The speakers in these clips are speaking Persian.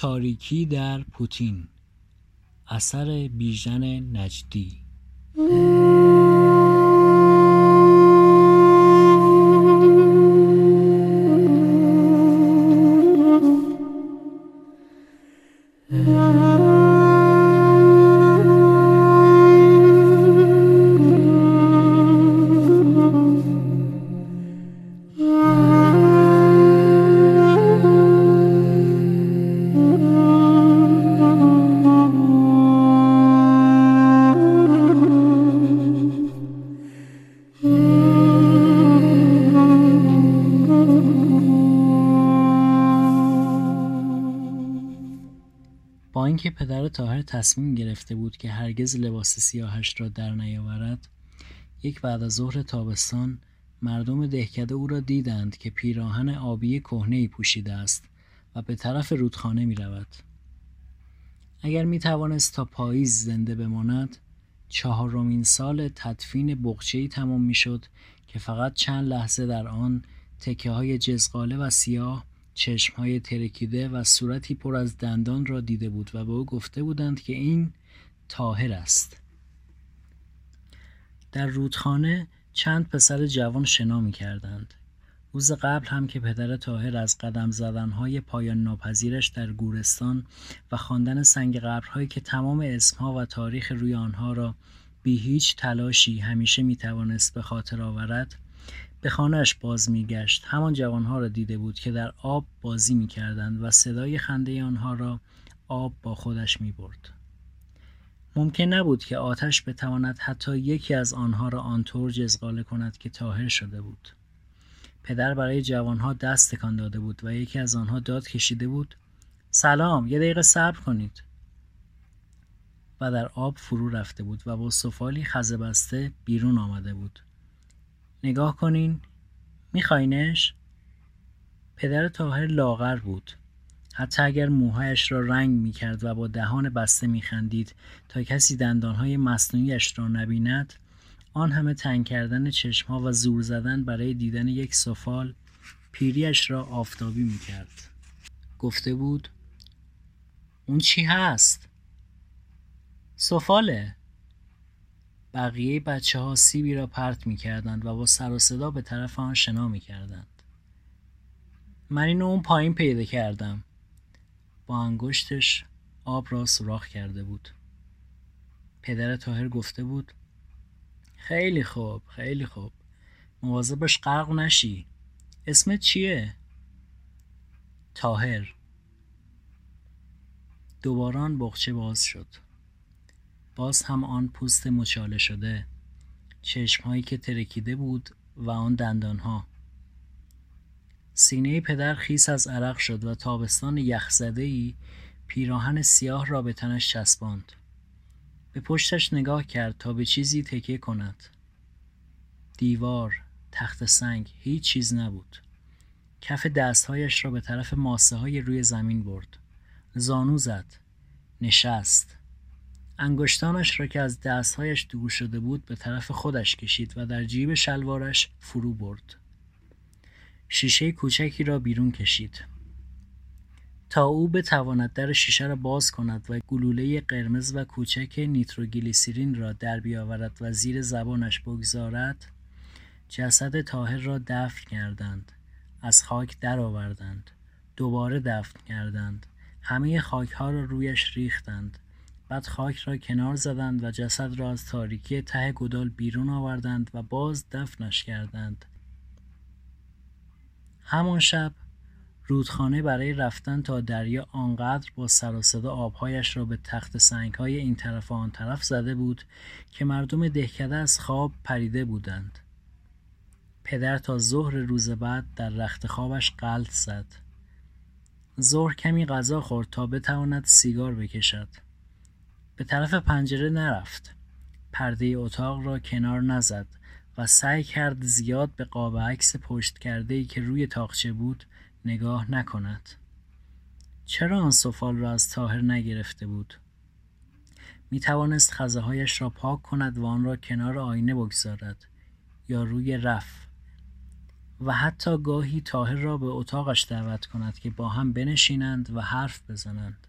تاریکی در پوتین. اثر بیژن نجدی. تصمیم گرفته بود که هرگز لباس سیاهش را در نیاورد یک بعد از ظهر تابستان مردم دهکده او را دیدند که پیراهن آبی کهنهای پوشیده است و به طرف رودخانه می رود. اگر می توانست تا پاییز زنده بماند چهارمین سال تدفین بغچهای تمام می شد که فقط چند لحظه در آن تکه های جزغاله و سیاه چشمهای ترکیده و صورتی پر از دندان را دیده بود و به او گفته بودند که این طاهر است در رودخانه چند پسر جوان شنا می کردند. روز قبل هم که پدر طاهر از قدم زدنهای پایان ناپذیرش در گورستان و خواندن سنگ قبرهایی که تمام اسمها و تاریخ روی آنها را بی هیچ تلاشی همیشه می توانست به خاطر آورد به خانهش باز میگشت. همان جوانها را دیده بود که در آب بازی می‌کردند و صدای خنده آنها را آب با خودش می‌برد. ممکن نبود که آتش بتواند حتی یکی از آنها را آنطور جزغاله کند که طاهر شده بود. پدر برای جوانها دست تکان داده بود و یکی از آنها داد کشیده بود سلام یه دقیقه صبر کنید. و در آب فرو رفته بود و با سفالی خزه بسته بیرون آمده بود. نگاه کنین میخواینش؟ پدر تاهر لاغر بود حتی اگر موهایش را رنگ می‌کرد و با دهان بسته میخندید تا کسی دندانهای مصنوعیش را نبیند آن همه تنگ کردن چشمها و زور زدن برای دیدن یک سفال پیریش را آفتابی می‌کرد گفته بود اون چی هست؟ سفاله بقیه بچه ها سیبی را پرت می کردند و با سر و صدا به طرف آن شنا می کردند. من اینو اون پایین پیدا کردم. با انگشتش آب را سوراخ کرده بود. پدر تاهر گفته بود خیلی خوب خیلی خوب مواظب باش غرق نشی اسمت چیه؟ تاهر دوباران بغچه باز شد باز هم آن پوست مچاله شده. چشمهایی که ترکیده بود و آن دندانها. سینه پدر خیس از عرق شد و تابستان یخزده ای پیراهن سیاه را به تنش چسباند. به پشتش نگاه کرد تا به چیزی تکیه کند. دیوار تخت سنگ هیچ چیز نبود. کف دستهایش را به طرف ماسه های روی زمین برد. زانو زد. نشست. انگشتانش را که از دستهایش دور شده بود به طرف خودش کشید و در جیب شلوارش فرو برد. شیشه کوچکی را بیرون کشید. تا او بتواند در شیشه را باز کند و گلوله قرمز و کوچک نیتروگلیسیرین را در بیاورد و زیر زبانش بگذارد جسد تاهر را دفن کردند از خاک درآوردند دوباره دفن کردند همه خاک ها را رویش ریختند بعد خاک را کنار زدند و جسد را از تاریکی ته گدال بیرون آوردند و باز دفنش کردند. همان شب رودخانه برای رفتن تا دریا آنقدر با سر و صدا آبهایش را به تخت سنگهای این طرف و آن طرف زده بود که مردم دهکده از خواب پریده بودند. پدر تا ظهر روز بعد در رخت خوابش قلط زد. ظهر کمی غذا خورد تا بتواند سیگار بکشد. به طرف پنجره نرفت. پرده اتاق را کنار نزد و سعی کرد زیاد به قاب عکس پشت کرده ای که روی تاقچه بود نگاه نکند. چرا آن سفال را از تاهر نگرفته بود؟ می توانست خزه هایش را پاک کند و آن را کنار آینه بگذارد یا روی رف. و حتی گاهی تاهر را به اتاقش دعوت کند که با هم بنشینند و حرف بزنند.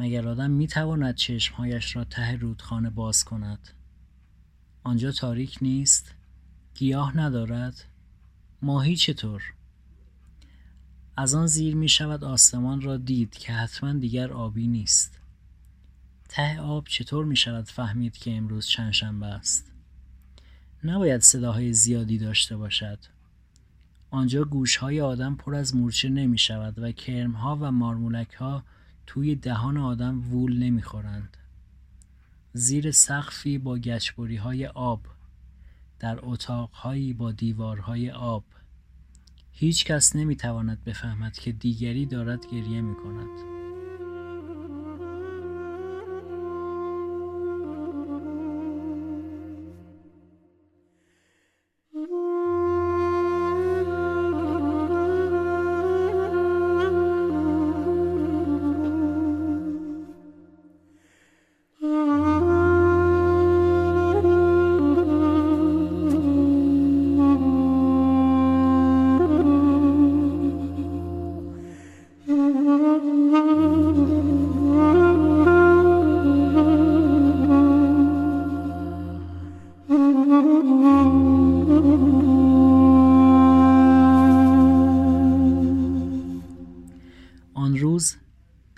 مگر آدم می‌تواند چشمهایش را ته رودخانه باز کند؟ آنجا تاریک نیست؟ گیاه ندارد؟ ماهی چطور؟ از آن زیر می شود آسمان را دید که حتما دیگر آبی نیست. ته آب چطور می شود فهمید که امروز چند شنبه است؟ نباید صداهای زیادی داشته باشد. آنجا گوشهای آدم پر از مورچه نمی شود و کرمها و مارمولک ها توی دهان آدم وول نمی خورند. زیر سقفی با گچبری های آب در اتاقهایی با دیوارهای آب هیچ کس نمی تواند بفهمد که دیگری دارد گریه می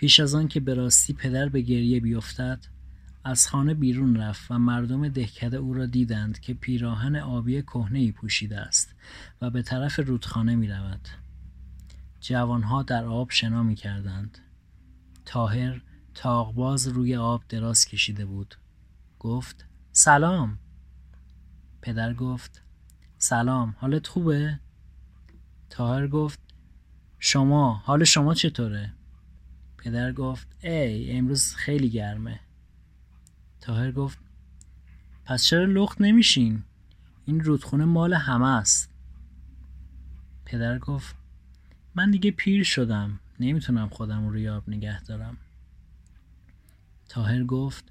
پیش از آن که به راستی پدر به گریه بیفتد از خانه بیرون رفت و مردم دهکده او را دیدند که پیراهن آبی ای پوشیده است و به طرف رودخانه می رود. جوانها در آب شنا می کردند. تاهر تاغباز روی آب دراز کشیده بود. گفت سلام. پدر گفت سلام حالت خوبه؟ تاهر گفت شما حال شما چطوره؟ پدر گفت ای امروز خیلی گرمه. تاهر گفت پس چرا لخت نمیشین؟ این رودخونه مال همه است. پدر گفت من دیگه پیر شدم نمی‌تونم خودم روی آب نگه دارم. تاهر گفت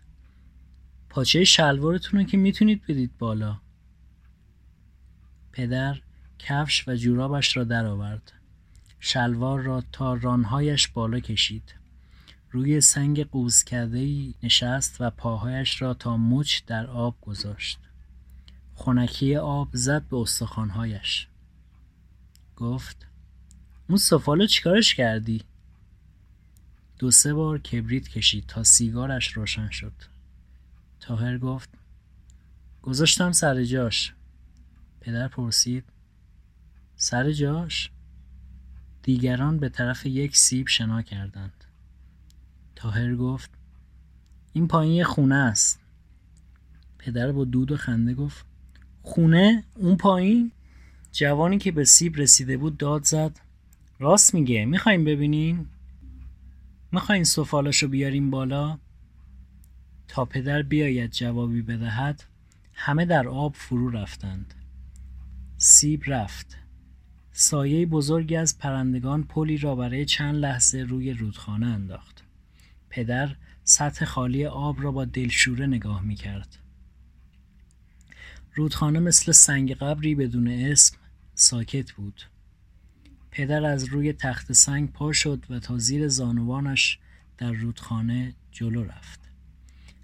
پاچه شلوارتون رو که می‌تونید بدید بالا. پدر کفش و جورابش را درآورد. شلوار را تا رانهایش بالا کشید. روی سنگ قوز ای نشست و پاهایش را تا مچ در آب گذاشت. خونکی آب زد به استخوانهایش. گفت اون سفالو چیکارش کردی؟ دو سه بار کبریت کشید تا سیگارش روشن شد. تاهر گفت گذاشتم سر جاش. پدر پرسید سر جاش؟ دیگران به طرف یک سیب شنا کردند. تاهر گفت این پایین یه خونه است. پدر با دود و خنده گفت خونه؟ اون پایین؟ جوانی که به سیب رسیده بود داد زد راست میگه می‌خوایم ببینین؟ می‌خواین سفالاشو بیاریم بالا؟ تا پدر بیاید جوابی بدهد همه در آب فرو رفتند. سیب رفت. سایه بزرگی از پرندگان پلی را برای چند لحظه روی رودخانه انداخت. پدر سطح خالی آب را با دلشوره نگاه می کرد. رودخانه مثل سنگ قبری بدون اسم ساکت بود. پدر از روی تخت سنگ پا شد و تا زیر زانوانش در رودخانه جلو رفت.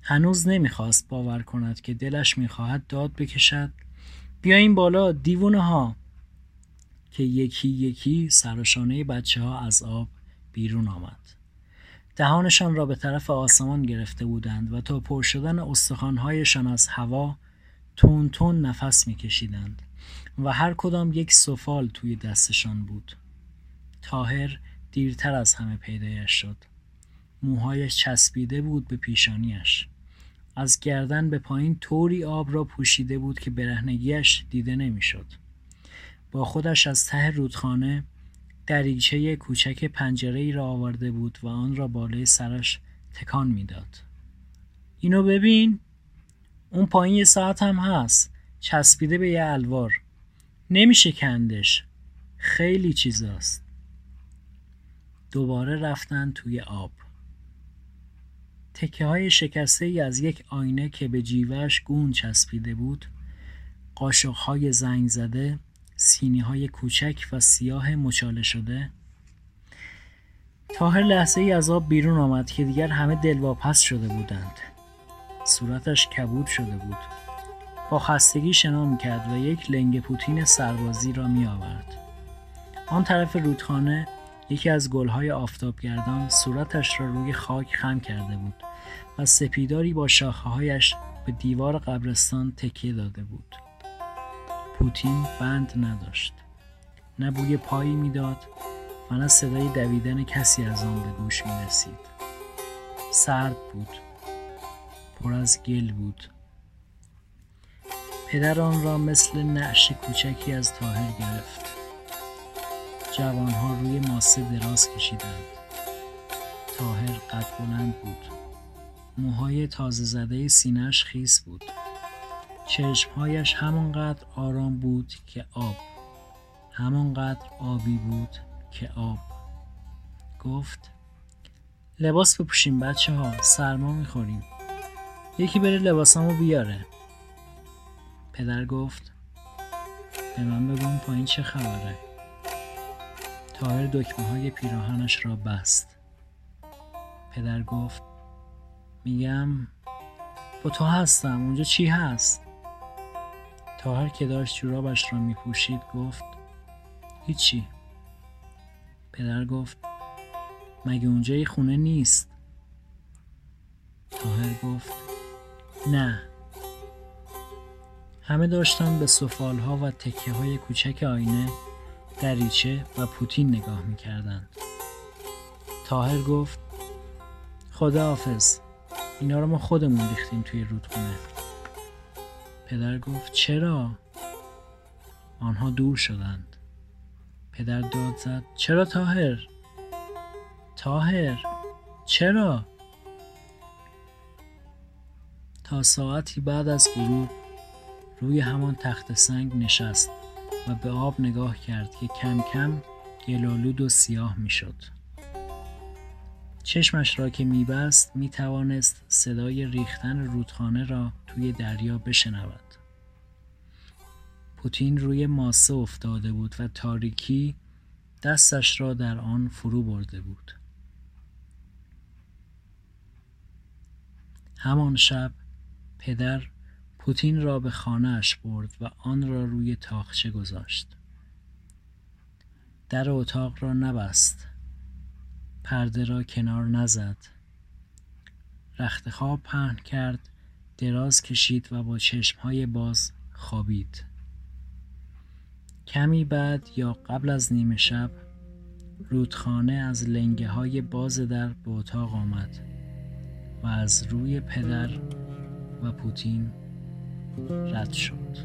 هنوز نمی‌خواست باور کند که دلش می‌خواهد داد بکشد بیاین بالا دیوونه ها که یکی یکی سرشانه بچه ها از آب بیرون آمد. دهانشان را به طرف آسمان گرفته بودند و تا پر شدن استخوانهایشان از هوا تون تون نفس میکشیدند و هر کدام یک سفال توی دستشان بود. تاهر دیرتر از همه پیدایش شد. موهایش چسبیده بود به پیشانیش از گردن به پایین طوری آب را پوشیده بود که برهنگیش دیده نمی‌شد. با خودش از ته رودخانه دریچه کوچک پنجره ای را آورده بود و آن را بالای سرش تکان می‌داد. اینو ببین. اون پایین یه ساعت هم هست. چسبیده به یه الوار. نمیشه کندش. خیلی چیزاست. دوباره رفتن توی آب. تکه های شکسته ای از یک آینه که به جیوهش گون چسبیده بود قاشق های زنگ زده سینی های کوچک و سیاه مچاله شده. تاهر لحظه ای از آب بیرون آمد که دیگر همه دلواپس شده بودند. صورتش کبود شده بود. با خستگی شنا می‌کرد و یک لنگ پوتین سربازی را می آورد. آن طرف رودخانه یکی از گلهای آفتابگردان صورتش را روی خاک خم کرده بود و سپیداری با شاخههایش به دیوار قبرستان تکیه داده بود. پوتین بند نداشت. نه بوی پایی می‌داد و نه صدای دویدن کسی از آن به گوش می رسید سرد بود. پر از گل بود. پدر آن را مثل نعش کوچکی از تاهر گرفت. جوانها روی ماسه دراز کشیدند. تاهر قد بلند بود. موهای تازه زده سینهش خیس بود. چشمهایش همانقدر آرام بود که آب. همانقدر آبی بود که آب. گفت لباس بپوشیم بچه ها سرما می‌خوریم. یکی بره لباسامو بیاره. پدر گفت به من اون پایین چه خبره. تاهر دکمه های پیراهنش را بست. پدر گفت میگم با تو هستم اونجا چی هست؟ تاهر که داشت جورابش را میپوشید گفت هیچی. پدر گفت مگه اونجا یه خونه نیست؟ تاهر گفت نه. همه داشتن به سفالها و تکه های کوچک آینه دریچه و پوتین نگاه می‌کردند. تاهر گفت خدا حافظ اینا رو ما خودمون ریختیم توی رودخونه. پدر گفت چرا؟ آنها دور شدند پدر داد زد چرا تاهر؟ تاهر چرا؟ تا ساعتی بعد از غروب روی همان تخت سنگ نشست و به آب نگاه کرد که کم کم گلالود و سیاه می‌شد. چشمش را که میبست می‌توانست صدای ریختن رودخانه را توی دریا بشنود. پوتین روی ماسه افتاده بود و تاریکی دستش را در آن فرو برده بود. همان شب پدر پوتین را به خانهاش برد و آن را روی تاخچه گذاشت. در اتاق را نبست. پرده را کنار نزد. رخت خواب پهن کرد دراز کشید و با چشمهای باز خوابید. کمی بعد یا قبل از نیمه شب رودخانه از لنگه های باز در به اتاق آمد و از روی پدر و پوتین رد شد